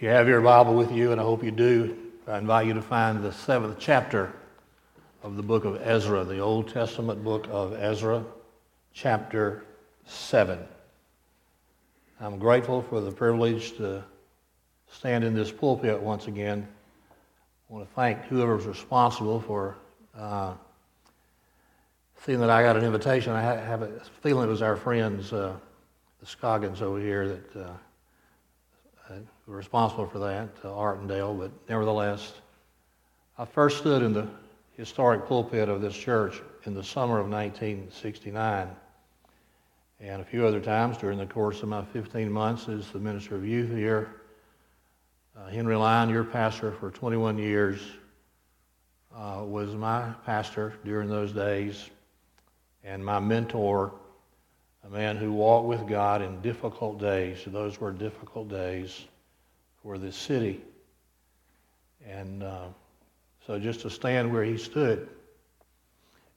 If you have your Bible with you, and I hope you do, I invite you to find the seventh chapter of the book of Ezra, the Old Testament book of Ezra, chapter 7. I'm grateful for the privilege to stand in this pulpit once again. I want to thank whoever was responsible for uh, seeing that I got an invitation. I have a feeling it was our friends, uh, the Scoggins over here, that uh, responsible for that, uh, Artendale, but nevertheless, I first stood in the historic pulpit of this church in the summer of 1969, and a few other times during the course of my 15 months as the minister of youth here. Uh, Henry Lyon, your pastor for 21 years, uh, was my pastor during those days and my mentor, a man who walked with God in difficult days. Those were difficult days for this city. And uh, so just to stand where he stood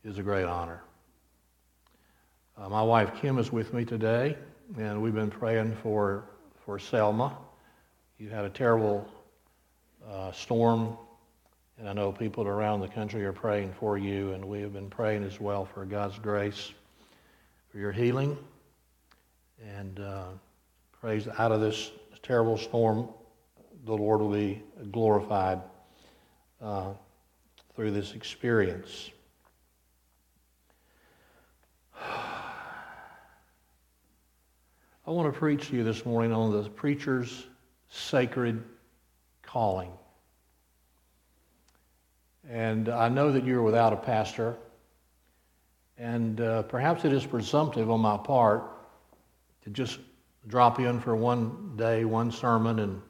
is a great honor. Uh, my wife Kim is with me today, and we've been praying for, for Selma. You had a terrible uh, storm, and I know people around the country are praying for you, and we have been praying as well for God's grace, for your healing, and uh, praise out of this terrible storm the Lord will be glorified uh, through this experience. I want to preach to you this morning on the preacher's sacred calling. And I know that you're without a pastor, and uh, perhaps it is presumptive on my part to just drop in for one day, one sermon, and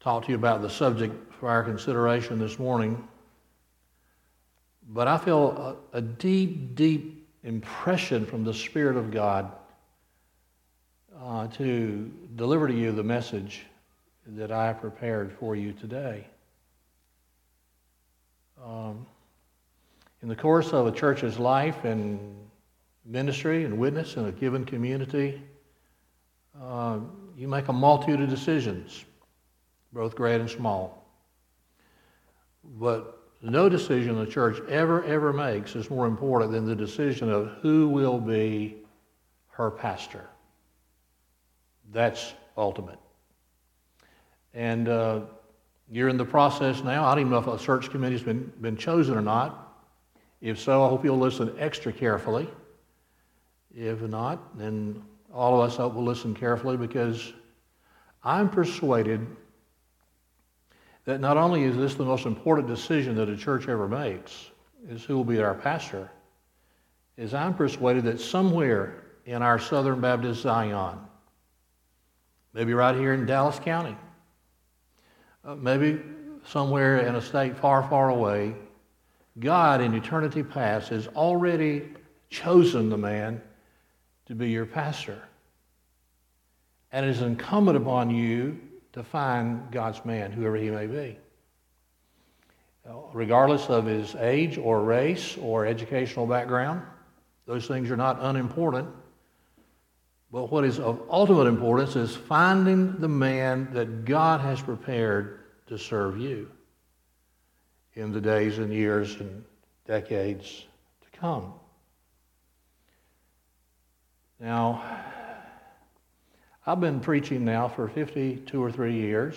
talk to you about the subject for our consideration this morning. But I feel a, a deep, deep impression from the Spirit of God uh, to deliver to you the message that I prepared for you today. Um, in the course of a church's life and ministry and witness in a given community, uh, you make a multitude of decisions both great and small. But no decision the church ever, ever makes is more important than the decision of who will be her pastor. That's ultimate. And uh, you're in the process now. I don't even know if a search committee's been, been chosen or not. If so, I hope you'll listen extra carefully. If not, then all of us hope will listen carefully because I'm persuaded that not only is this the most important decision that a church ever makes, is who will be our pastor, is I'm persuaded that somewhere in our Southern Baptist Zion, maybe right here in Dallas County, uh, maybe somewhere in a state far, far away, God in eternity past has already chosen the man to be your pastor. And it is incumbent upon you to find God's man, whoever he may be. Uh, regardless of his age or race or educational background, those things are not unimportant. But what is of ultimate importance is finding the man that God has prepared to serve you in the days and years and decades to come. Now, I've been preaching now for 52 or 3 years.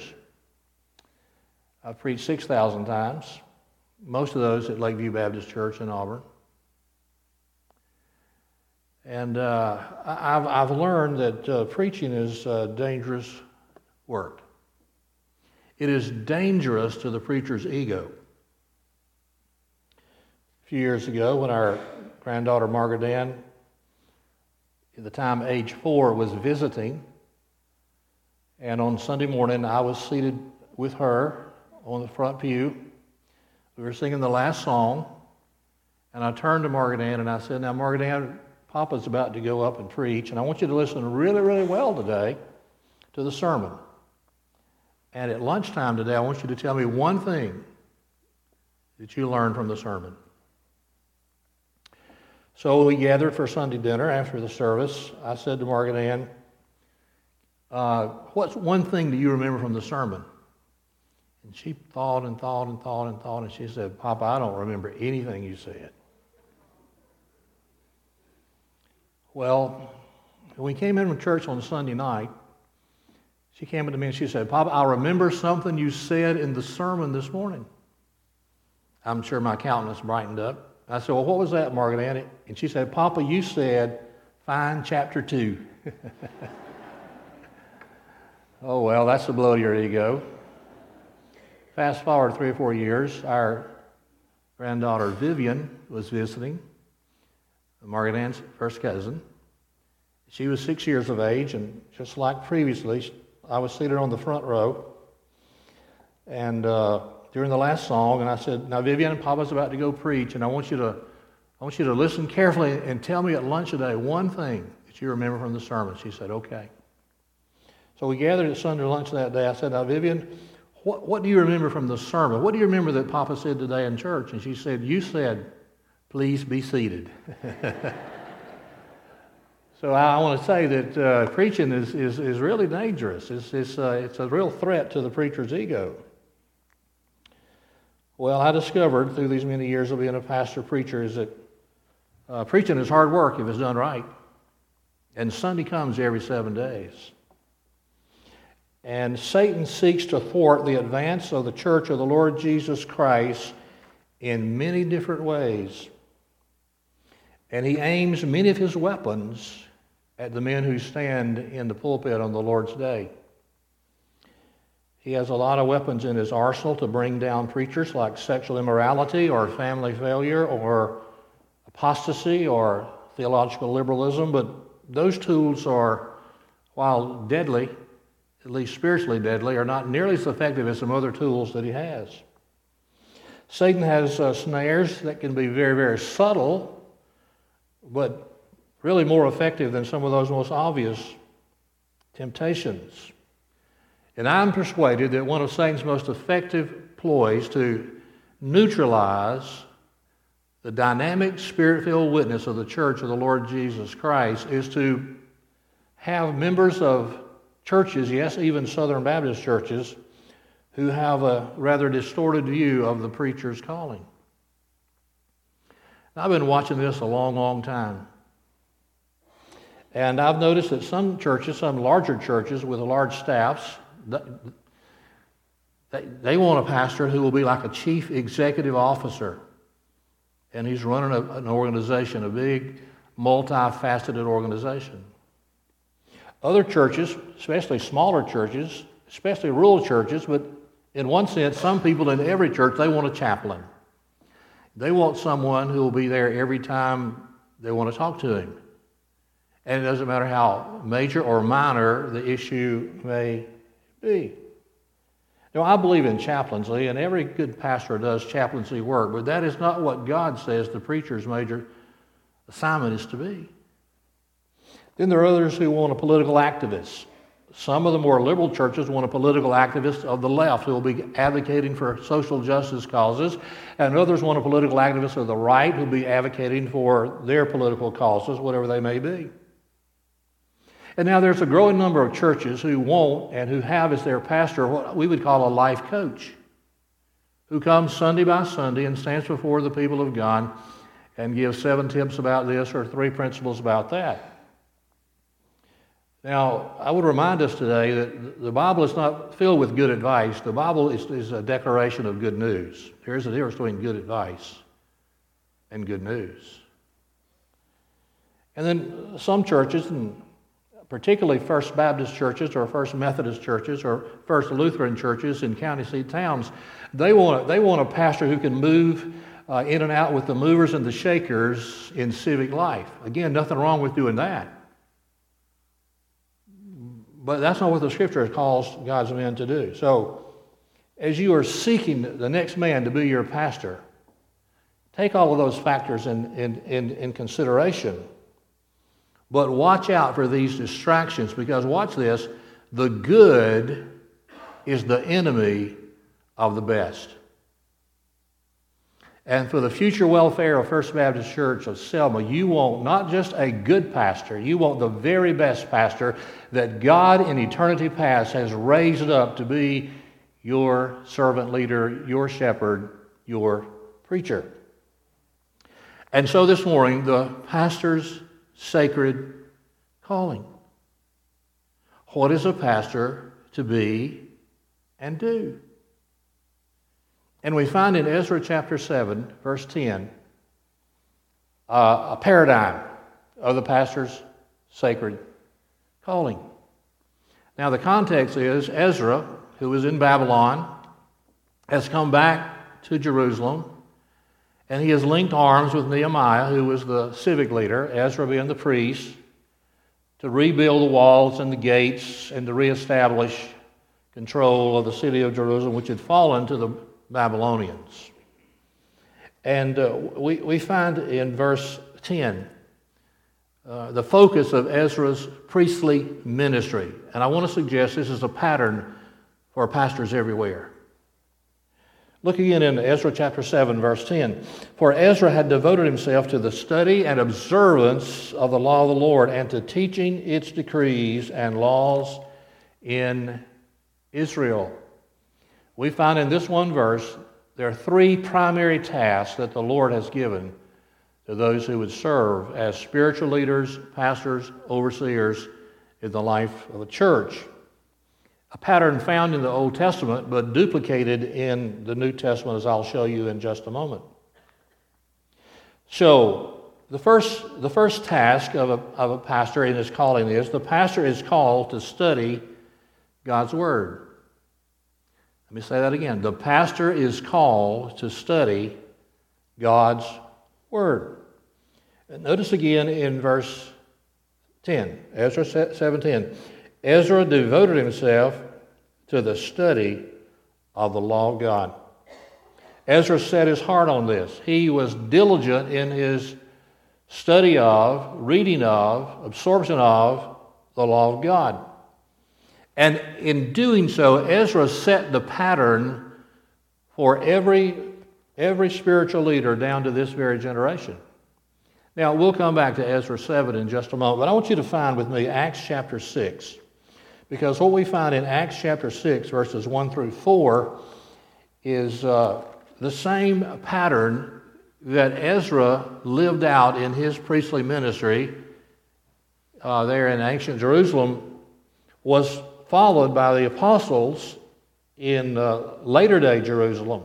I've preached 6,000 times, most of those at Lakeview Baptist Church in Auburn. And uh, I've, I've learned that uh, preaching is uh, dangerous work. It is dangerous to the preacher's ego. A few years ago, when our granddaughter Margaret Ann, at the time age four, was visiting, and on Sunday morning, I was seated with her on the front pew. We were singing the last song. And I turned to Margaret Ann and I said, Now, Margaret Ann, Papa's about to go up and preach, and I want you to listen really, really well today to the sermon. And at lunchtime today, I want you to tell me one thing that you learned from the sermon. So we gathered for Sunday dinner after the service. I said to Margaret Ann, uh, what's one thing do you remember from the sermon? And she thought and thought and thought and thought, and she said, Papa, I don't remember anything you said. Well, when we came in from church on Sunday night, she came up to me and she said, Papa, I remember something you said in the sermon this morning. I'm sure my countenance brightened up. I said, Well, what was that, Margaret Ann? And she said, Papa, you said, find chapter 2. oh, well, that's a blow to your ego. Fast forward three or four years, our granddaughter Vivian was visiting, Margaret Ann's first cousin. She was six years of age, and just like previously, I was seated on the front row. And uh, during the last song, and I said, "Now, Vivian, and Papa's about to go preach, and I want you to, I want you to listen carefully and tell me at lunch today one thing that you remember from the sermon." She said, "Okay." So we gathered at Sunday lunch that day. I said, "Now, Vivian, what, what do you remember from the sermon? What do you remember that Papa said today in church?" And she said, "You said, please be seated." So I want to say that uh, preaching is, is, is really dangerous. It's, it's, uh, it's a real threat to the preacher's ego. Well, I discovered through these many years of being a pastor preacher is that uh, preaching is hard work if it's done right. And Sunday comes every seven days. And Satan seeks to thwart the advance of the church of the Lord Jesus Christ in many different ways. And he aims many of his weapons at the men who stand in the pulpit on the Lord's day. He has a lot of weapons in his arsenal to bring down preachers like sexual immorality or family failure or apostasy or theological liberalism, but those tools are, while deadly, at least spiritually deadly, are not nearly as effective as some other tools that he has. Satan has uh, snares that can be very, very subtle, but really more effective than some of those most obvious temptations. And I'm persuaded that one of Satan's most effective ploys to neutralize the dynamic, spirit filled witness of the church of the Lord Jesus Christ is to have members of churches, yes, even Southern Baptist churches, who have a rather distorted view of the preacher's calling. I've been watching this a long, long time. And I've noticed that some churches, some larger churches with large staffs, they, want a pastor who will be like a chief executive officer. And he's running an organization, a big, multifaceted organization. Other churches, especially smaller churches, especially rural churches, but in one sense, some people in every church, they want a chaplain. They want someone who will be there every time they want to talk to him. And it doesn't matter how major or minor the issue may be. Now, I believe in chaplaincy, and every good pastor does chaplaincy work, but that is not what God says the preacher's major assignment is to be. Then there are others who want a political activist. Some of the more liberal churches want a political activist of the left who will be advocating for social justice causes, and others want a political activist of the right who will be advocating for their political causes, whatever they may be. And now there's a growing number of churches who want and who have as their pastor what we would call a life coach, who comes Sunday by Sunday and stands before the people of God and gives seven tips about this or three principles about that. Now, I would remind us today that the Bible is not filled with good advice. The Bible is, is a declaration of good news. There is a difference between good advice and good news. And then some churches, and particularly First Baptist churches or First Methodist churches or First Lutheran churches in county seat towns, they want, they want a pastor who can move uh, in and out with the movers and the shakers in civic life. Again, nothing wrong with doing that. But that's not what the scripture calls God's men to do. So, as you are seeking the next man to be your pastor, take all of those factors in, in, in, in consideration but watch out for these distractions because, watch this, the good is the enemy of the best. And for the future welfare of First Baptist Church of Selma, you want not just a good pastor, you want the very best pastor that God in eternity past has raised up to be your servant leader, your shepherd, your preacher. And so this morning, the pastor's sacred calling. What is a pastor to be and do? And we find in Ezra chapter 7, verse 10, uh, a paradigm of the pastor's sacred calling. Now, the context is Ezra, who was in Babylon, has come back to Jerusalem, and he has linked arms with Nehemiah, who was the civic leader, Ezra being the priest, to rebuild the walls and the gates and to reestablish control of the city of Jerusalem, which had fallen to the Babylonians. And uh, we, we find in verse 10 uh, the focus of Ezra's priestly ministry. And I want to suggest this is a pattern for pastors everywhere. Look again in Ezra chapter 7, verse 10. For Ezra had devoted himself to the study and observance of the law of the Lord and to teaching its decrees and laws in Israel. We find in this one verse there are three primary tasks that the Lord has given to those who would serve as spiritual leaders, pastors, overseers in the life of a church. A pattern found in the Old Testament, but duplicated in the New Testament, as I'll show you in just a moment. So, the first, the first task of a, of a pastor in his calling is the pastor is called to study God's Word. Let me say that again. The pastor is called to study God's Word. Notice again in verse 10, Ezra 7:10. Ezra devoted himself to the study of the law of God. Ezra set his heart on this. He was diligent in his study of, reading of, absorption of the law of God. And in doing so, Ezra set the pattern for every, every spiritual leader down to this very generation. Now, we'll come back to Ezra 7 in just a moment, but I want you to find with me Acts chapter 6. Because what we find in Acts chapter 6, verses 1 through 4, is uh, the same pattern that Ezra lived out in his priestly ministry uh, there in ancient Jerusalem was followed by the apostles in uh, later day Jerusalem.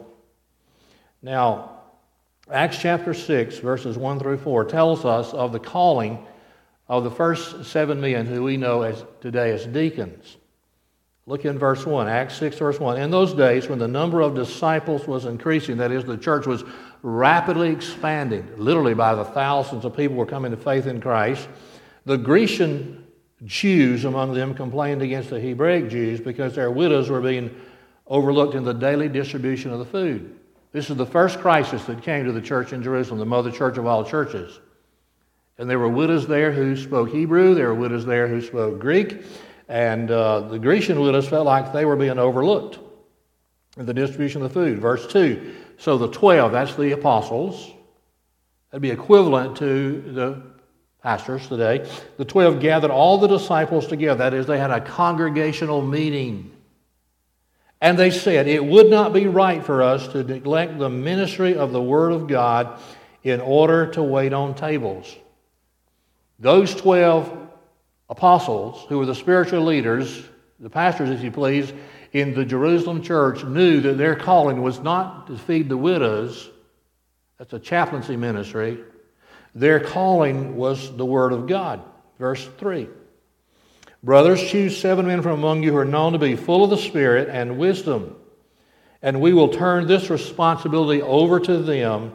Now, Acts chapter 6, verses 1 through 4, tells us of the calling of the first seven men who we know as, today as deacons. Look in verse 1, Acts 6, verse 1. In those days, when the number of disciples was increasing, that is, the church was rapidly expanding, literally by the thousands of people were coming to faith in Christ, the Grecian Jews among them complained against the Hebraic Jews because their widows were being overlooked in the daily distribution of the food. This is the first crisis that came to the church in Jerusalem, the mother church of all churches. And there were widows there who spoke Hebrew, there were widows there who spoke Greek, and uh, the Grecian widows felt like they were being overlooked in the distribution of the food. Verse 2 So the 12, that's the apostles, that'd be equivalent to the pastors today, the 12 gathered all the disciples together. That is, they had a congregational meeting. And they said, It would not be right for us to neglect the ministry of the Word of God in order to wait on tables. Those 12 apostles, who were the spiritual leaders, the pastors, if you please, in the Jerusalem church, knew that their calling was not to feed the widows, that's a chaplaincy ministry, their calling was the Word of God. Verse 3. Brothers, choose seven men from among you who are known to be full of the Spirit and wisdom, and we will turn this responsibility over to them,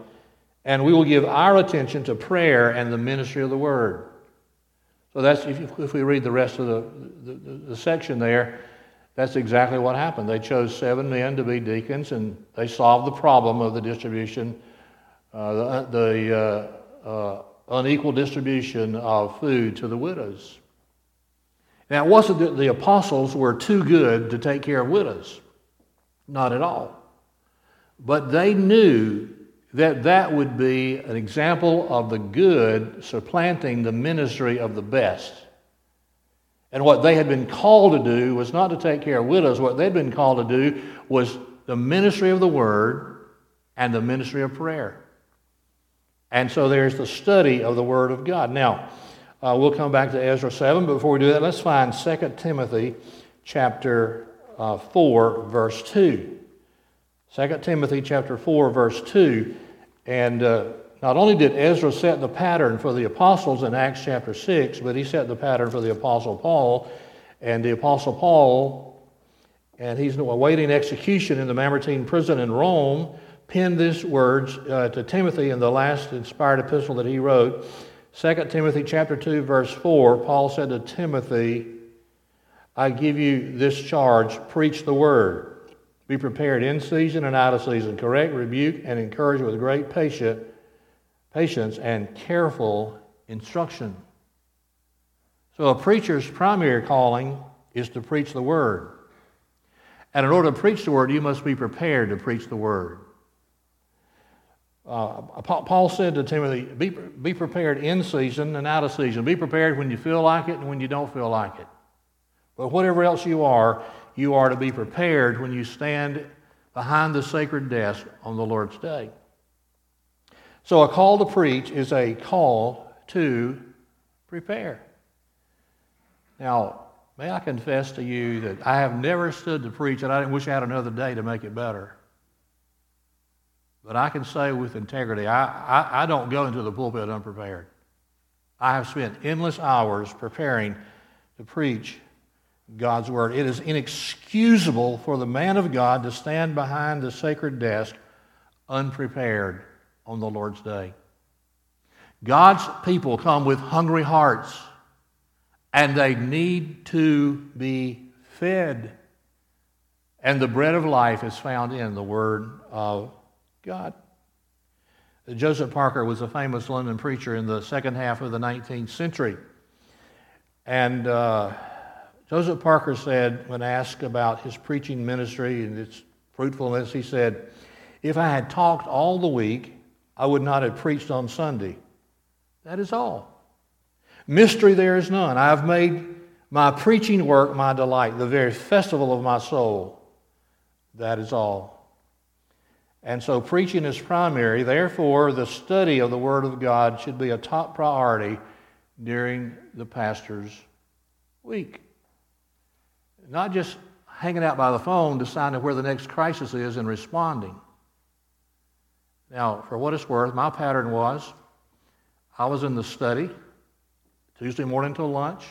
and we will give our attention to prayer and the ministry of the Word. So that's if, if we read the rest of the, the, the, section there, that's exactly what happened. They chose seven men to be deacons, and they solved the problem of the distribution, uh, the, the uh, uh, unequal distribution of food to the widows. Now, it wasn't that the apostles were too good to take care of widows, not at all. But they knew that that would be an example of the good supplanting the ministry of the best. And what they had been called to do was not to take care of widows. What they'd been called to do was the ministry of the word and the ministry of prayer. And so there's the study of the word of God. Now, uh, we'll come back to Ezra 7, but before we do that, let's find 2 Timothy chapter uh, 4, verse 2. 2 Timothy chapter 4, verse 2. And uh, not only did Ezra set the pattern for the apostles in Acts chapter 6, but he set the pattern for the apostle Paul. And the apostle Paul, and he's awaiting execution in the Mamertine prison in Rome, penned these words uh, to Timothy in the last inspired epistle that he wrote. 2 Timothy chapter 2 verse 4, Paul said to Timothy, I give you this charge, preach the word. Be prepared in season and out of season. Correct, rebuke, and encourage with great patient, patience and careful instruction. So a preacher's primary calling is to preach the word. And in order to preach the word, you must be prepared to preach the word. Uh, Paul said to Timothy, be, be prepared in season and out of season. Be prepared when you feel like it and when you don't feel like it. But whatever else you are, you are to be prepared when you stand behind the sacred desk on the Lord's day. So, a call to preach is a call to prepare. Now, may I confess to you that I have never stood to preach, and I wish I had another day to make it better. But I can say with integrity, I, I, I don't go into the pulpit unprepared. I have spent endless hours preparing to preach God's Word. It is inexcusable for the man of God to stand behind the sacred desk unprepared on the Lord's day. God's people come with hungry hearts, and they need to be fed. And the bread of life is found in the Word of God. Joseph Parker was a famous London preacher in the second half of the 19th century. And uh, Joseph Parker said, when asked about his preaching ministry and its fruitfulness, he said, If I had talked all the week, I would not have preached on Sunday. That is all. Mystery there is none. I have made my preaching work my delight, the very festival of my soul. That is all. And so preaching is primary. Therefore, the study of the Word of God should be a top priority during the pastor's week. Not just hanging out by the phone deciding where the next crisis is and responding. Now, for what it's worth, my pattern was I was in the study Tuesday morning till lunch,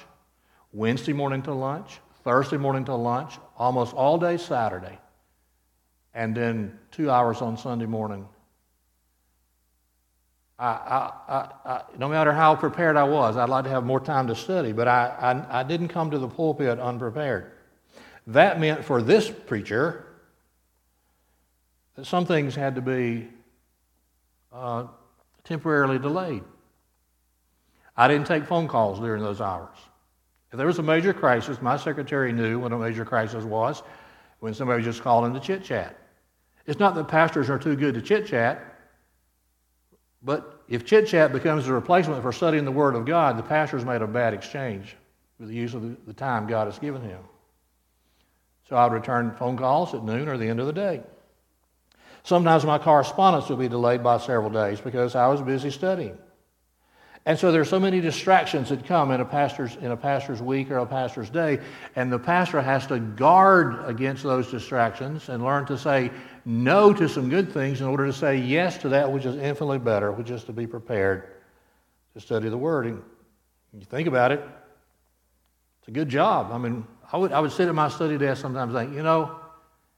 Wednesday morning till lunch, Thursday morning till lunch, almost all day Saturday and then two hours on Sunday morning. I, I, I, no matter how prepared I was, I'd like to have more time to study, but I, I, didn't come to the pulpit unprepared. That meant for this preacher that some things had to be uh, temporarily delayed. I didn't take phone calls during those hours. If there was a major crisis, my secretary knew what a major crisis was when somebody just called in to chit chat. It's not that pastors are too good to chit chat, but if chit chat becomes a replacement for studying the Word of God, the pastor's made a bad exchange with the use of the time God has given him. So I'd return phone calls at noon or the end of the day. Sometimes my correspondence would be delayed by several days because I was busy studying. And so there's so many distractions that come in a pastor's in a pastor's week or a pastor's day, and the pastor has to guard against those distractions and learn to say no to some good things in order to say yes to that which is infinitely better, which is to be prepared to study the Word. And you think about it, it's a good job. I mean, I would, I would sit at my study desk sometimes and think, you know,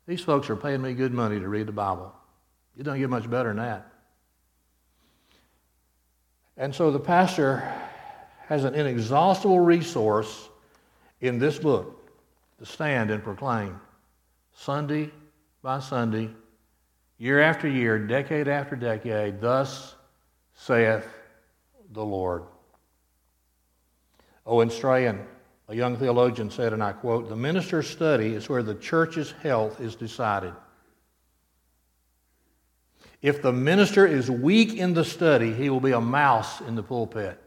these folks are paying me good money to read the Bible. You don't get much better than that. And so the pastor has an inexhaustible resource in this book to stand and proclaim Sunday by Sunday, year after year, decade after decade, thus saith the Lord. Owen Strahan, a young theologian, said, and I quote, The minister's study is where the church's health is decided. If the minister is weak in the study, he will be a mouse in the pulpit.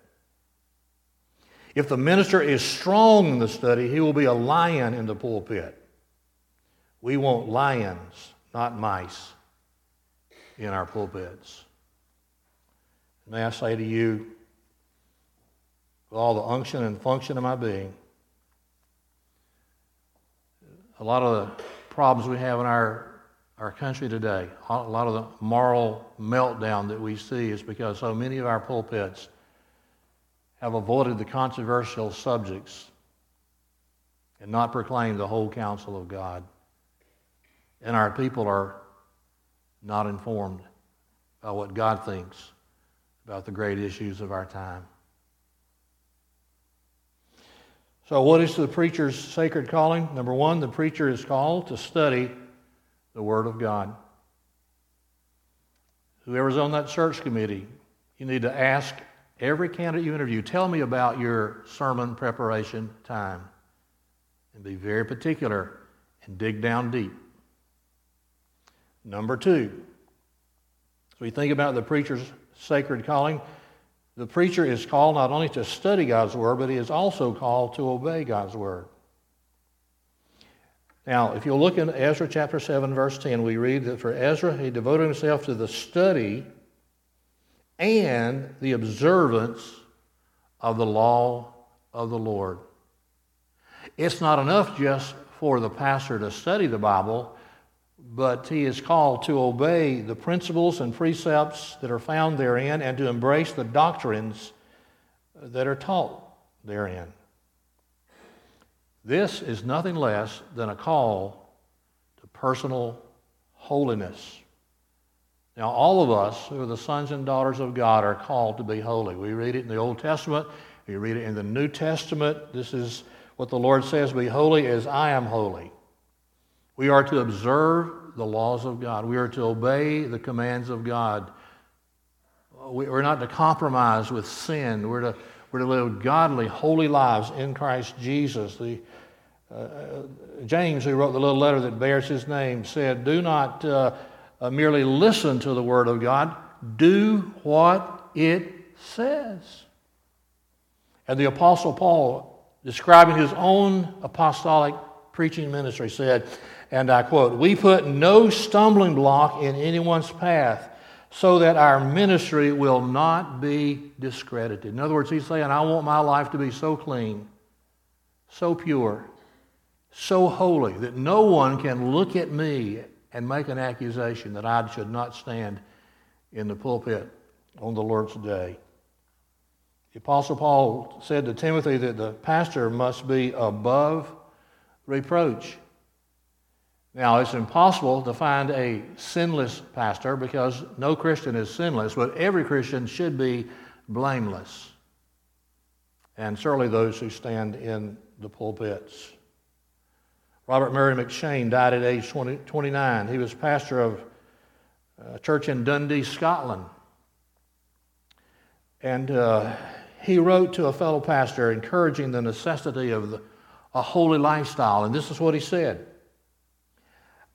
If the minister is strong in the study, he will be a lion in the pulpit. We want lions, not mice, in our pulpits. May I say to you, with all the unction and function of my being, a lot of the problems we have in our, our country today, a lot of the moral meltdown that we see is because so many of our pulpits have avoided the controversial subjects and not proclaimed the whole counsel of God. And our people are not informed about what God thinks about the great issues of our time. So, what is the preacher's sacred calling? Number one, the preacher is called to study the Word of God. Whoever's on that search committee, you need to ask every candidate you interview, tell me about your sermon preparation time. And be very particular and dig down deep. Number two, so we think about the preacher's sacred calling. The preacher is called not only to study God's Word, but he is also called to obey God's Word. Now, if you look in Ezra chapter 7, verse 10, we read that for Ezra, he devoted himself to the study and the observance of the law of the Lord. It's not enough just for the pastor to study the Bible, but he is called to obey the principles and precepts that are found therein and to embrace the doctrines that are taught therein. This is nothing less than a call to personal holiness. Now, all of us who are the sons and daughters of God are called to be holy. We read it in the Old Testament, we read it in the New Testament. This is what the Lord says Be holy as I am holy. We are to observe the laws of God. We are to obey the commands of God. We're not to compromise with sin. We're to, we're to live godly, holy lives in Christ Jesus. The, uh, James, who wrote the little letter that bears his name, said, Do not uh, uh, merely listen to the Word of God, do what it says. And the Apostle Paul, describing his own apostolic preaching ministry, said, and I quote, We put no stumbling block in anyone's path so that our ministry will not be discredited. In other words, he's saying, I want my life to be so clean, so pure, so holy that no one can look at me and make an accusation that I should not stand in the pulpit on the Lord's day. The Apostle Paul said to Timothy that the pastor must be above reproach. Now, it's impossible to find a sinless pastor because no Christian is sinless, but every Christian should be blameless. And certainly those who stand in the pulpits. Robert Murray McCheyne died at age 20, 29. He was pastor of a church in Dundee, Scotland. And uh, he wrote to a fellow pastor encouraging the necessity of the, a holy lifestyle. And this is what he said.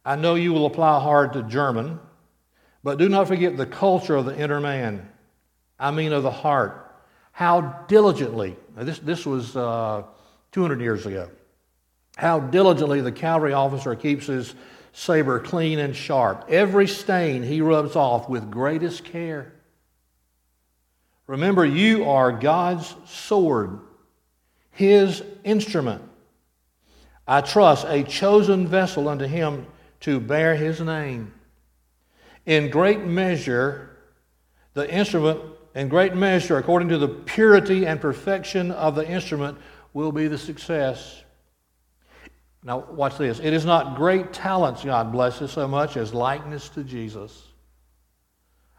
I know you will apply hard to German, but do not forget the culture of the inner man. I mean, of the heart. How diligently, this, this was uh, 200 years ago, how diligently the cavalry officer keeps his saber clean and sharp. Every stain he rubs off with greatest care. Remember, you are God's sword, his instrument. I trust a chosen vessel unto him to bear his name. In great measure, the instrument, in great measure, according to the purity and perfection of the instrument, will be the success. Now, watch this. It is not great talents God blesses so much as likeness to Jesus.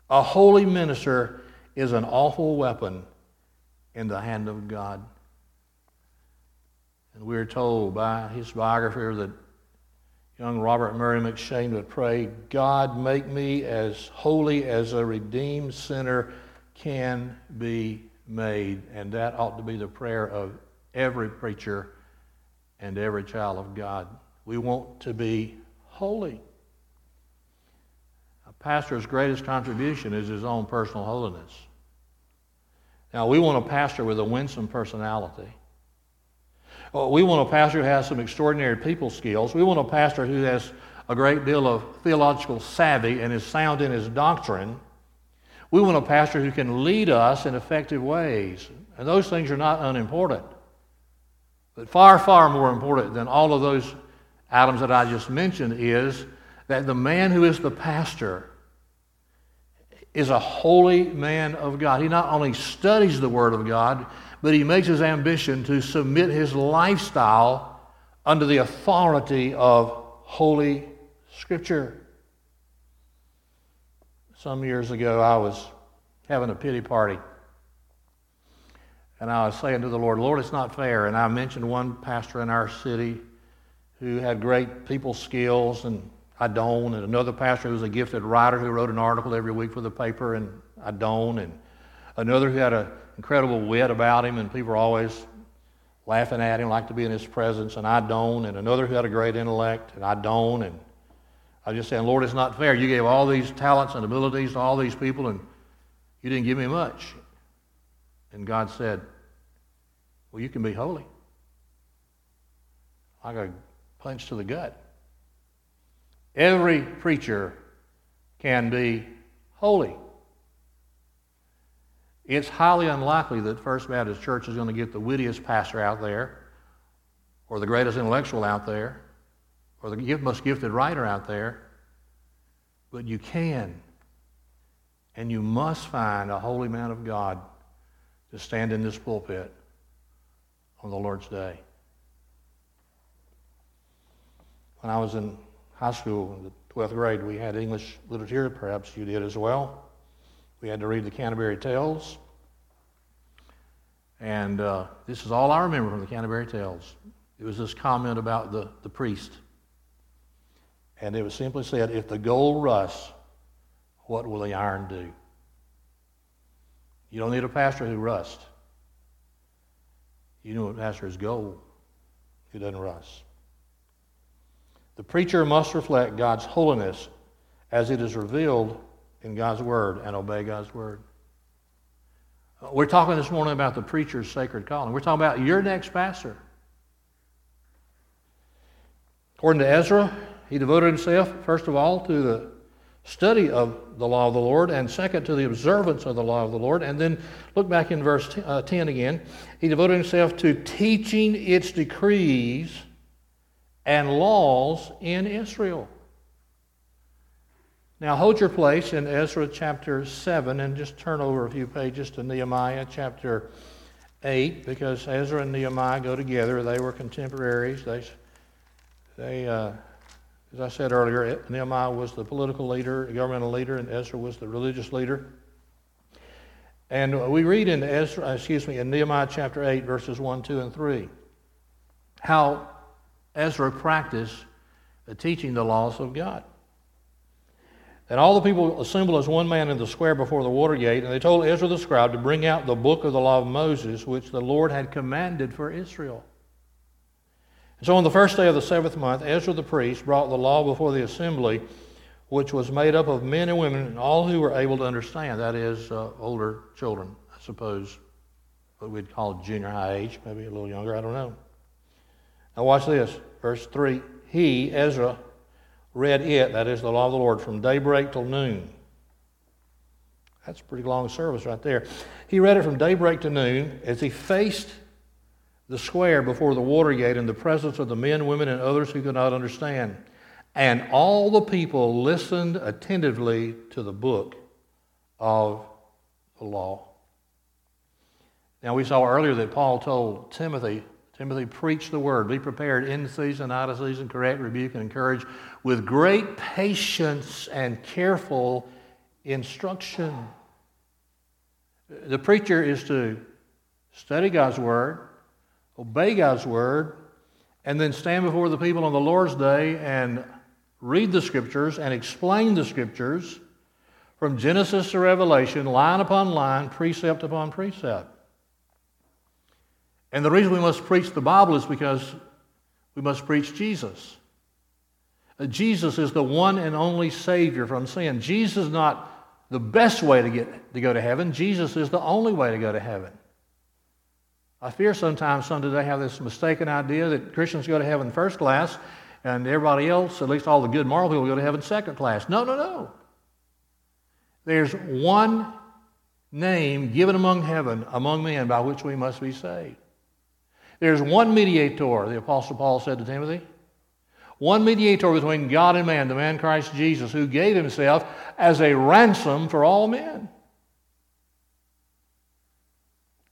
A holy minister is an awful weapon in the hand of God. And we're told by his biographer that young Robert Murray McCheyne would pray, God, make me as holy as a redeemed sinner can be made. And that ought to be the prayer of every preacher and every child of God. We want to be holy. A pastor's greatest contribution is his own personal holiness. Now, we want a pastor with a winsome personality. Oh, we want a pastor who has some extraordinary people skills. We want a pastor who has a great deal of theological savvy and is sound in his doctrine. We want a pastor who can lead us in effective ways. And those things are not unimportant. But far, far more important than all of those items that I just mentioned is that the man who is the pastor is a holy man of God. He not only studies the Word of God, but he makes his ambition to submit his lifestyle under the authority of Holy Scripture. Some years ago, I was having a pity party. And I was saying to the Lord, Lord, it's not fair. And I mentioned one pastor in our city who had great people skills, and I don't, and another pastor who was a gifted writer who wrote an article every week for the paper, and I don't, and another who had an incredible wit about him, and people were always laughing at him, like to be in his presence, and I don't, and another who had a great intellect, and I don't, and I was just saying, Lord, it's not fair. You gave all these talents and abilities to all these people, and you didn't give me much. And God said, Well, you can be holy. I got a punch to the gut. Every preacher can be holy. It's highly unlikely that First Baptist Church is going to get the wittiest pastor out there, or the greatest intellectual out there, or the most gifted writer out there. But you can, and you must find a holy man of God to stand in this pulpit on the Lord's day. When I was in high school in the 12th grade, we had English literature. Perhaps you did as well. We had to read the Canterbury Tales. And uh, this is all I remember from the Canterbury Tales. It was this comment about the, the priest. And it was simply said, if the gold rusts, what will the iron do? You don't need a pastor who rusts. You know a pastor is gold who doesn't rust. The preacher must reflect God's holiness as it is revealed in God's Word and obey God's Word. We're talking this morning about the preacher's sacred calling. We're talking about your next pastor. According to Ezra, he devoted himself, first of all, to the study of the law of the Lord, and second, to the observance of the law of the Lord. And then look back in verse 10 uh, again. He devoted himself to teaching its decrees and laws in Israel. Now, hold your place in Ezra chapter 7 and just turn over a few pages to Nehemiah chapter 8 because Ezra and Nehemiah go together. They were contemporaries. They, they uh, as I said earlier, Nehemiah was the political leader, governmental leader, and Ezra was the religious leader. And we read in Ezra, excuse me, in Nehemiah chapter 8, verses 1, 2, and 3, how Ezra practiced teaching the laws of God. And all the people assembled as one man in the square before the water gate, and they told Ezra the scribe to bring out the book of the law of Moses, which the Lord had commanded for Israel. And so on the first day of the seventh month, Ezra the priest brought the law before the assembly, which was made up of men and women, and all who were able to understand, that is, uh, older children, I suppose, what we'd call junior high age, maybe a little younger, I don't know. Now, watch this. Verse 3 He, Ezra, read it, that is the law of the Lord, from daybreak till noon. That's a pretty long service right there. He read it from daybreak to noon as he faced the square before the water gate in the presence of the men, women, and others who could not understand. And all the people listened attentively to the book of the law. Now, we saw earlier that Paul told Timothy Timothy, preach the word. Be prepared in season, out of season, correct, rebuke, and encourage with great patience and careful instruction. The preacher is to study God's word, obey God's word, and then stand before the people on the Lord's day and read the scriptures and explain the scriptures from Genesis to Revelation, line upon line, precept upon precept. And the reason we must preach the Bible is because we must preach Jesus. Uh, Jesus is the one and only Savior from sin. Jesus is not the best way to, get, to go to heaven. Jesus is the only way to go to heaven. I fear sometimes some today have this mistaken idea that Christians go to heaven first class and everybody else, at least all the good moral people, go to heaven second class. No, no, no. There's one name given among heaven, among men, by which we must be saved. There's one mediator, the Apostle Paul said to Timothy. One mediator between God and man, the man Christ Jesus, who gave himself as a ransom for all men.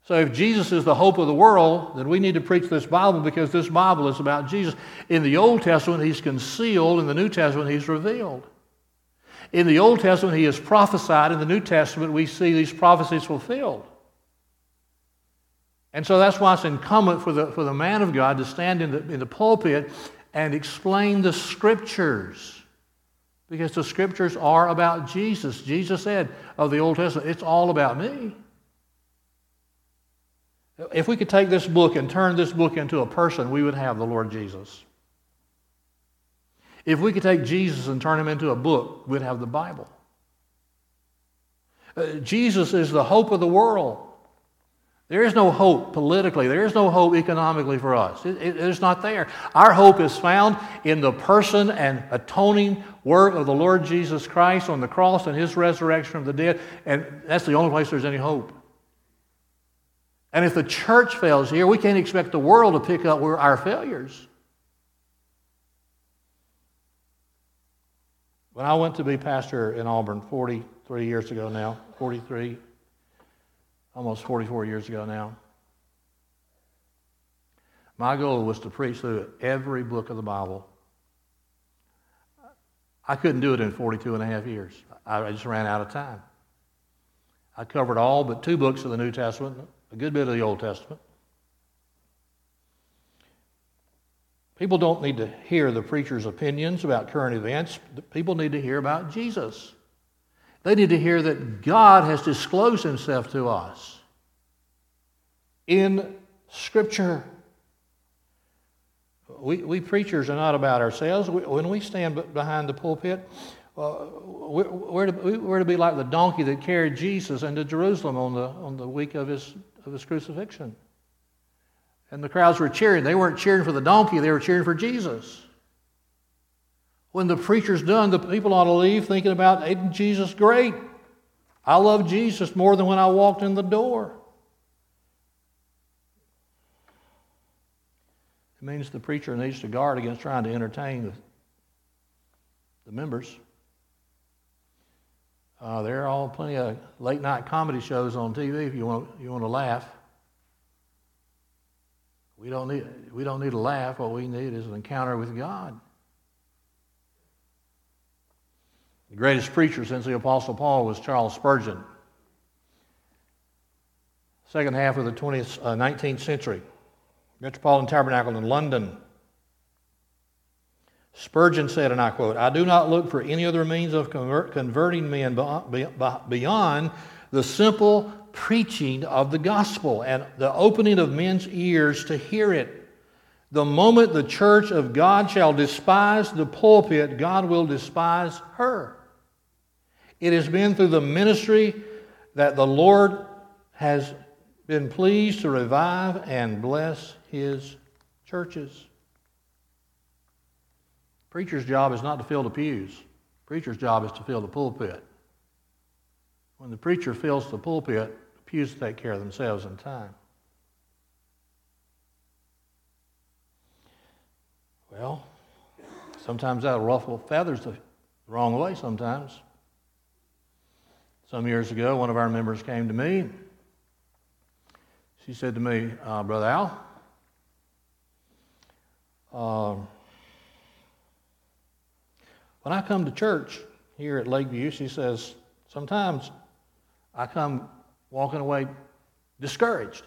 So if Jesus is the hope of the world, then we need to preach this Bible because this Bible is about Jesus. In the Old Testament, he's concealed. In the New Testament, he's revealed. In the Old Testament, he is prophesied. In the New Testament, we see these prophecies fulfilled. And so that's why it's incumbent for the, for the man of God to stand in the, in the pulpit and explain the scriptures. Because the scriptures are about Jesus. Jesus said of the Old Testament, it's all about me. If we could take this book and turn this book into a person, we would have the Lord Jesus. If we could take Jesus and turn him into a book, we'd have the Bible. Uh, Jesus is the hope of the world. There is no hope politically. There is no hope economically for us. It, it, it's not there. Our hope is found in the person and atoning work of the Lord Jesus Christ on the cross and his resurrection from the dead. And that's the only place there's any hope. And if the church fails here, we can't expect the world to pick up our failures. When I went to be pastor in Auburn 43 years ago now, 43, almost 44 years ago now, my goal was to preach through every book of the Bible. I couldn't do it in 42 and a half years. I just ran out of time. I covered all but two books of the New Testament, a good bit of the Old Testament. People don't need to hear the preacher's opinions about current events. People need to hear about Jesus. They need to hear that God has disclosed himself to us in Scripture. We, we preachers are not about ourselves. We, when we stand behind the pulpit, uh, we're, we're, to, we're to be like the donkey that carried Jesus into Jerusalem on the, on the week of his, of his crucifixion. And the crowds were cheering. They weren't cheering for the donkey, they were cheering for Jesus. When the preacher's done, the people ought to leave thinking about, ain't Jesus great? I love Jesus more than when I walked in the door. It means the preacher needs to guard against trying to entertain the, the members. Uh, there are all plenty of late night comedy shows on TV if you want, you want to laugh. We don't need, we don't need a laugh. What we need is an encounter with God. The greatest preacher since the Apostle Paul was Charles Spurgeon. Second half of the 20th, uh, 19th century. Metropolitan Tabernacle in London. Spurgeon said, and I quote, I do not look for any other means of convert, converting men beyond the simple preaching of the gospel and the opening of men's ears to hear it. The moment the church of God shall despise the pulpit, God will despise her. It has been through the ministry that the Lord has been pleased to revive and bless his churches. Preacher's job is not to fill the pews. Preacher's job is to fill the pulpit. When the preacher fills the pulpit, the pews take care of themselves in time. Well, sometimes that'll ruffle feathers the wrong way sometimes. Some years ago, one of our members came to me. She said to me, uh, Brother Al, uh, when I come to church here at Lakeview, she says, sometimes I come walking away discouraged.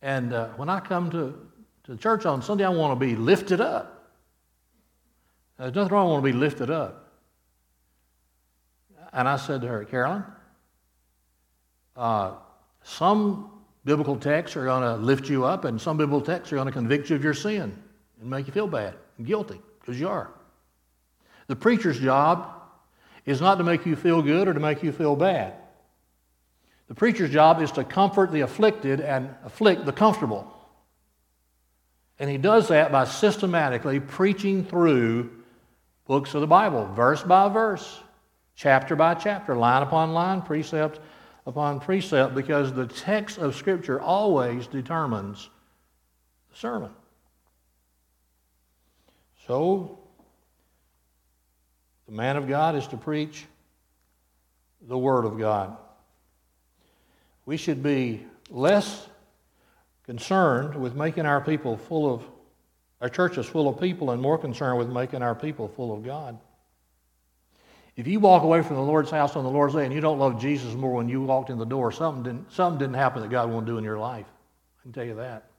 And uh, when I come to, to church on Sunday, I want to be lifted up. There's nothing wrong, I want to be lifted up. And I said to her, Carolyn, uh, some biblical texts are going to lift you up, and some biblical texts are going to convict you of your sin and make you feel bad and guilty. because you are. The preacher's job is not to make you feel good or to make you feel bad. The preacher's job is to comfort the afflicted and afflict the comfortable. And he does that by systematically preaching through books of the Bible, verse by verse, chapter by chapter, line upon line, precept upon precept, because the text of Scripture always determines the sermon. So, the man of God is to preach the Word of God. We should be less concerned with making our people full of, our churches full of people, and more concerned with making our people full of God. If you walk away from the Lord's house on the Lord's day and you don't love Jesus more when you walked in the door, something didn't, something didn't happen that God won't do in your life. I can tell you that.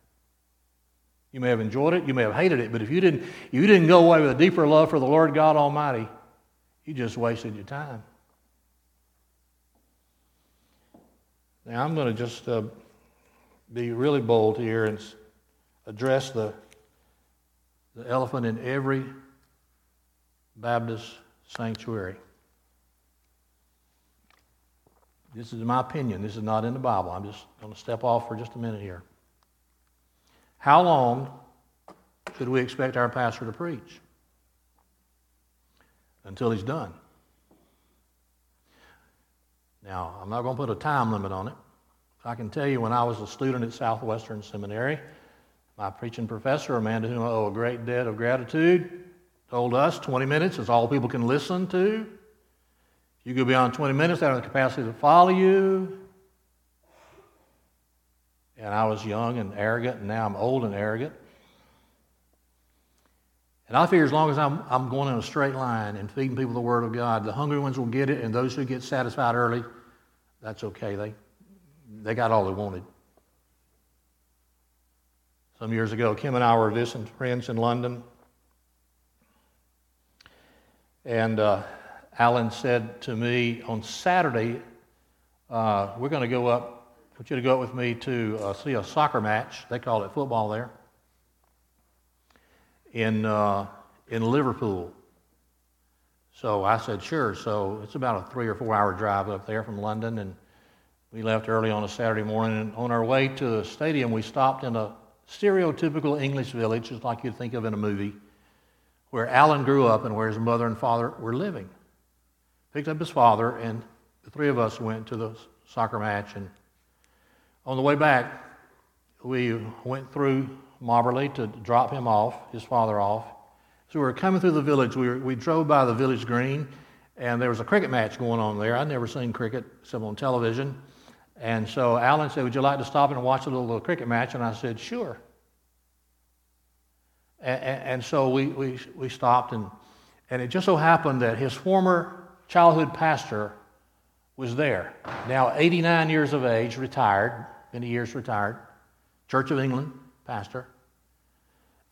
You may have enjoyed it, you may have hated it, but if you didn't, you didn't go away with a deeper love for the Lord God Almighty, you just wasted your time. Now, I'm going to just uh, be really bold here and address the, the elephant in every Baptist sanctuary. This is my opinion. This is not in the Bible. I'm just going to step off for just a minute here. How long should we expect our pastor to preach? Until he's done. Now, I'm not going to put a time limit on it. I can tell you when I was a student at Southwestern Seminary, my preaching professor, a man to whom I owe a great debt of gratitude, told us 20 minutes is all people can listen to. You go beyond 20 minutes, they have the capacity to follow you. And I was young and arrogant, and now I'm old and arrogant. And I figure as long as I'm, I'm going in a straight line and feeding people the Word of God, the hungry ones will get it, and those who get satisfied early, that's okay. They, they got all they wanted. Some years ago, Kim and I were visiting friends in London. And uh, Alan said to me on Saturday, uh, we're going to go up, I want you to go up with me to uh, see a soccer match. They call it football there in, uh, in Liverpool. So I said, sure. So it's about a three or four hour drive up there from London. And we left early on a Saturday morning. And on our way to the stadium, we stopped in a stereotypical English village, just like you'd think of in a movie, where Alan grew up and where his mother and father were living. Picked up his father, and the three of us went to the soccer match. And on the way back, we went through Mobberley to drop him off, his father off. So we were coming through the village. We, were, we drove by the village green, and there was a cricket match going on there. I'd never seen cricket except on television. And so Alan said, Would you like to stop and watch a little, little cricket match? And I said, Sure. And, and, so we, we, we stopped, and, and it just so happened that his former childhood pastor was there. Now 89 years of age, retired, many years retired, Church of England pastor.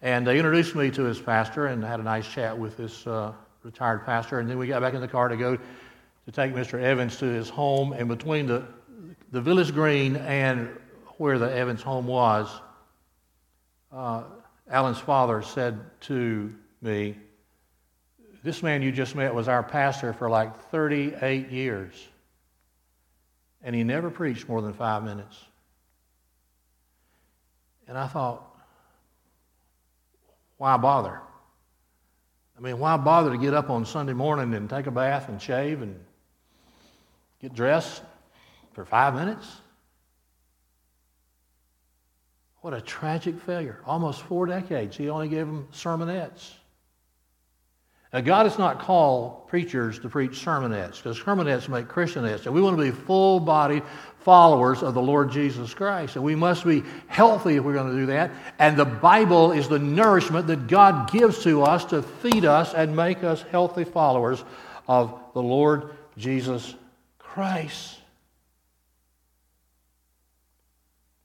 And they introduced me to his pastor and had a nice chat with this uh, retired pastor. And then we got back in the car to go to take Mr. Evans to his home. And between the, the village green and where the Evans home was, uh, Alan's father said to me, This man you just met was our pastor for like 38 years. And he never preached more than five minutes. And I thought, why bother? I mean, why bother to get up on Sunday morning and take a bath and shave and get dressed for five minutes? What a tragic failure. Almost four decades. He only gave them sermonettes. Now, God has not called preachers to preach sermonettes because sermonettes make Christianettes. And we want to be full bodied followers of the Lord Jesus Christ. And we must be healthy if we're going to do that. And the Bible is the nourishment that God gives to us to feed us and make us healthy followers of the Lord Jesus Christ.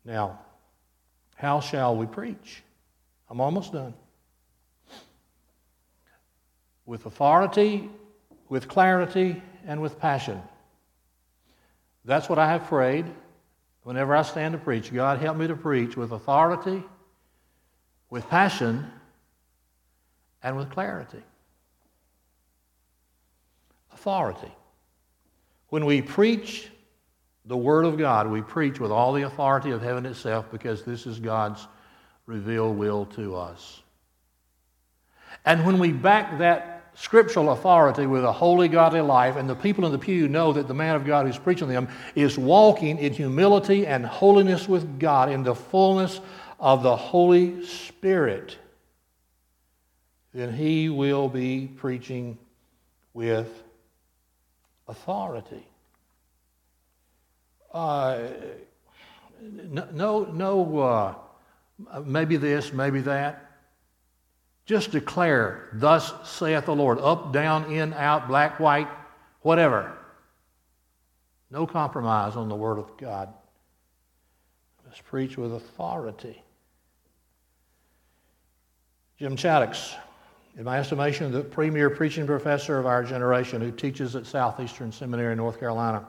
Now, how shall we preach? I'm almost done with authority, with clarity, and with passion. That's what I have prayed whenever I stand to preach. God, help me to preach with authority, with passion, and with clarity. Authority. When we preach the Word of God, we preach with all the authority of heaven itself because this is God's revealed will to us. And when we back that scriptural authority with a holy, godly life, and the people in the pew know that the man of God who's preaching them is walking in humility and holiness with God in the fullness of the Holy Spirit, then he will be preaching with authority. Uh, no, no, uh, maybe this, maybe that. Just declare, Thus saith the Lord, up, down, in, out, black, white, whatever. No compromise on the Word of God. Let's preach with authority. Jim Shaddix, in my estimation, the premier preaching professor of our generation who teaches at Southeastern Seminary in North Carolina,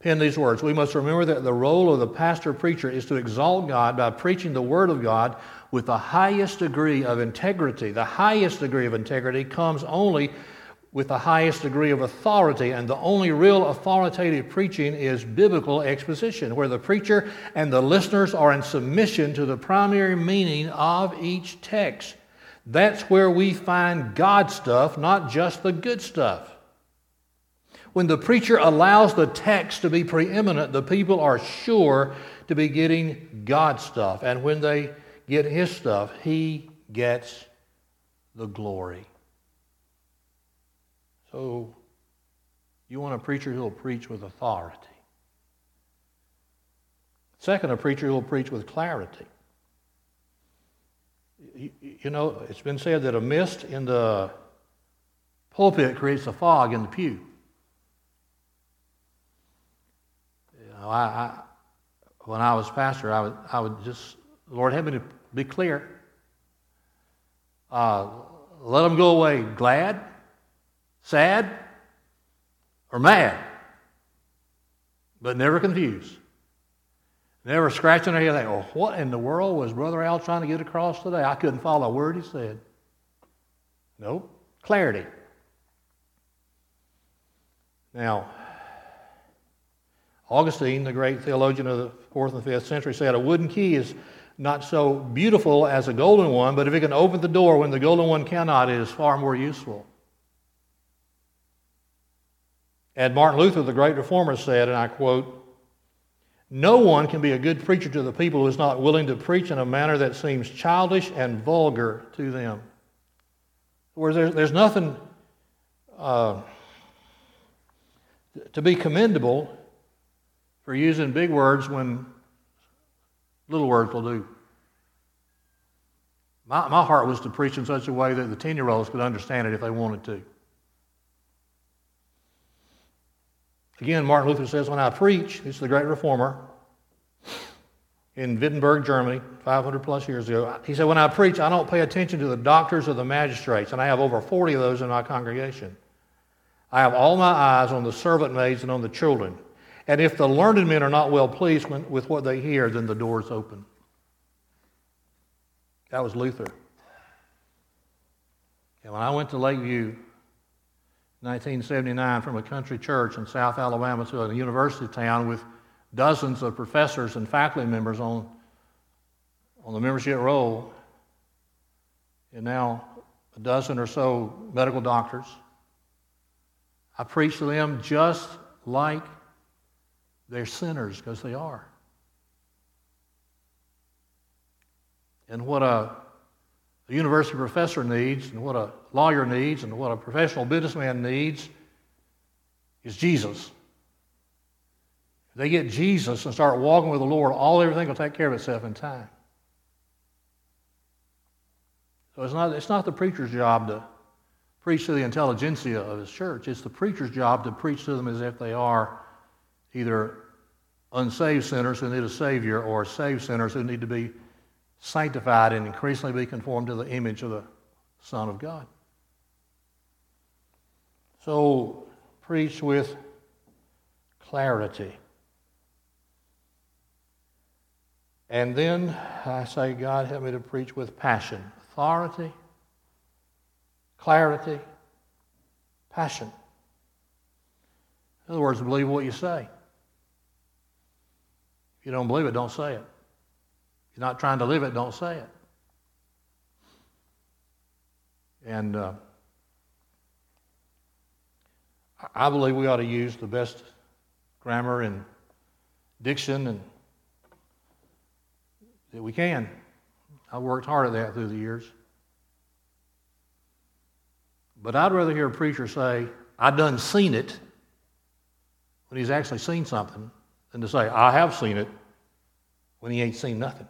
penned these words We must remember that the role of the pastor preacher is to exalt God by preaching the Word of God with the highest degree of integrity. The highest degree of integrity comes only with the highest degree of authority, and the only real authoritative preaching is biblical exposition, where the preacher and the listeners are in submission to the primary meaning of each text. That's where we find God stuff, not just the good stuff. When the preacher allows the text to be preeminent, the people are sure to be getting God stuff. And when they get his stuff, he gets the glory. So, you want a preacher who will preach with authority. Second, a preacher who will preach with clarity. You, know, it's been said that a mist in the pulpit creates a fog in the pew. I, I when I was pastor, I would, I would just Lord, help me to be clear. Uh, let them go away glad, sad, or mad, but never confused. Never scratching their head thinking, oh, what in the world was Brother Al trying to get across today? I couldn't follow a word he said. Nope. Clarity. Now, Augustine, the great theologian of the fourth and fifth century, said a wooden key is not so beautiful as a golden one, but if it can open the door when the golden one cannot, it is far more useful. And Martin Luther, the great reformer, said, and I quote, No one can be a good preacher to the people who is not willing to preach in a manner that seems childish and vulgar to them. Where there's, there's nothing uh, to be commendable for using big words when Little words will do. My, my heart was to preach in such a way that the 10 year olds could understand it if they wanted to. Again, Martin Luther says, When I preach, this is the great reformer in Wittenberg, Germany, 500 plus years ago. He said, When I preach, I don't pay attention to the doctors or the magistrates, and I have over 40 of those in my congregation. I have all my eyes on the servant maids and on the children. And if the learned men are not well pleased with what they hear, then the door is open. That was Luther. And when I went to Lakeview, 1979, from a country church in South Alabama to a university town with dozens of professors and faculty members on, on the membership roll, and now a dozen or so medical doctors, I preached to them just like they're sinners because they are. And what a, a university professor needs, and what a lawyer needs, and what a professional businessman needs is Jesus. If they get Jesus and start walking with the Lord, all everything will take care of itself in time. So it's not, it's not the preacher's job to preach to the intelligentsia of his church. It's the preacher's job to preach to them as if they are either unsaved sinners who need a Savior or saved sinners who need to be sanctified and increasingly be conformed to the image of the Son of God. So, preach with clarity. And then I say, God, help me to preach with passion. Authority, clarity, passion. In other words, believe what you say. You don't believe it, don't say it. If you're not trying to live it, don't say it. And uh, I believe we ought to use the best grammar and diction and that we can. I've worked hard at that through the years. But I'd rather hear a preacher say, I done seen it, when he's actually seen something, than to say, I have seen it, when he ain't seen nothing.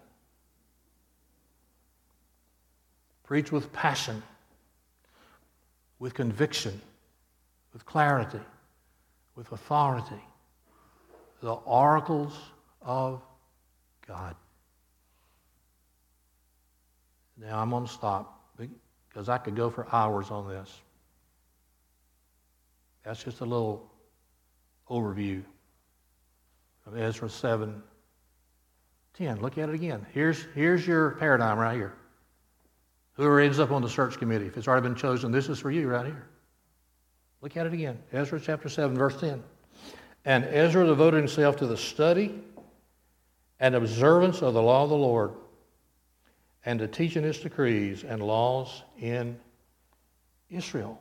Preach with passion, with conviction, with clarity, with authority. The oracles of God. Now I'm going to stop because I could go for hours on this. That's just a little overview of Ezra 7 10. Look at it again. Here's, here's your paradigm right here. Whoever ends up on the search committee, if it's already been chosen, this is for you right here. Look at it again. Ezra chapter 7, verse 10. And Ezra devoted himself to the study and observance of the law of the Lord and to teaching his decrees and laws in Israel.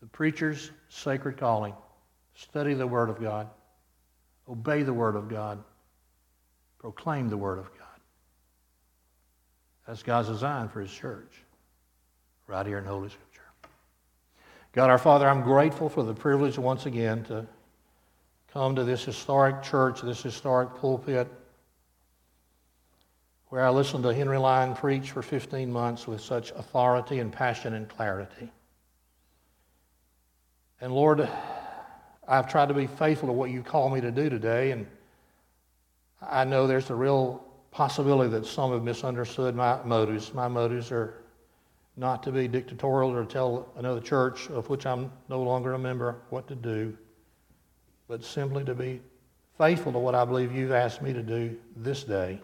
The preacher's sacred calling study the Word of God, obey the Word of God, proclaim the Word of God. That's God's design for His church, right here in Holy Scripture. God our Father, I'm grateful for the privilege once again to come to this historic church, this historic pulpit where I listened to Henry Lyon preach for 15 months with such authority and passion and clarity. And Lord, I've tried to be faithful to what you call me to do today, and I know there's a real possibility that some have misunderstood my motives. My motives are not to be dictatorial or tell another church of which I'm no longer a member what to do, but simply to be faithful to what I believe you've asked me to do this day.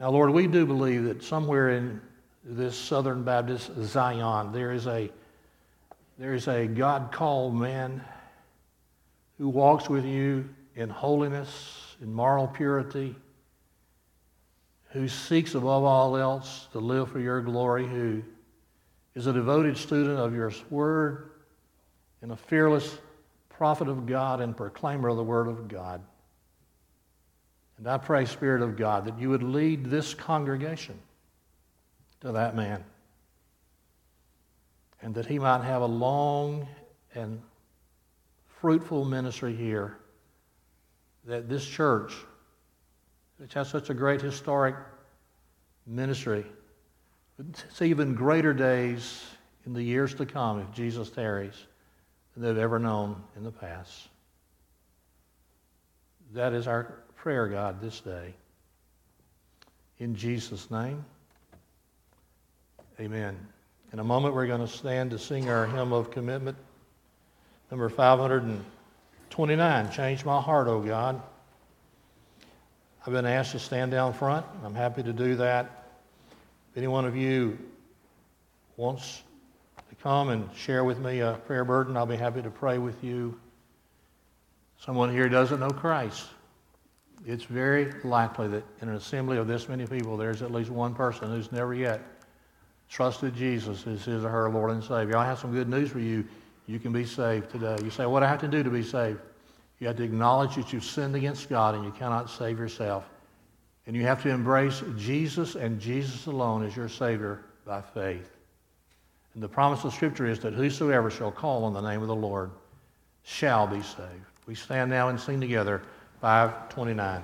Now, Lord, we do believe that somewhere in this Southern Baptist Zion, there is a, there is a God called man who walks with you in holiness, in moral purity, who seeks above all else to live for your glory, who is a devoted student of your word and a fearless prophet of God and proclaimer of the word of God. And I pray, Spirit of God, that you would lead this congregation to that man. And that he might have a long and fruitful ministry here. That this church, which has such a great historic ministry, would see even greater days in the years to come if Jesus tarries than they've ever known in the past. That is our prayer, God, this day. In Jesus' name, amen. In a moment, we're going to stand to sing our hymn of commitment, number 529 Change My Heart, O God. I've been asked to stand down front. I'm happy to do that. If any one of you wants to come and share with me a prayer burden, I'll be happy to pray with you. Someone here doesn't know Christ it's very likely that in an assembly of this many people, there's at least one person who's never yet trusted Jesus as his or her Lord and Savior. I have some good news for you. You can be saved today. You say, What do I have to do to be saved? You have to acknowledge that you've sinned against God and you cannot save yourself. And you have to embrace Jesus and Jesus alone as your Savior by faith. And the promise of Scripture is that whosoever shall call on the name of the Lord shall be saved. We stand now and sing together. 529.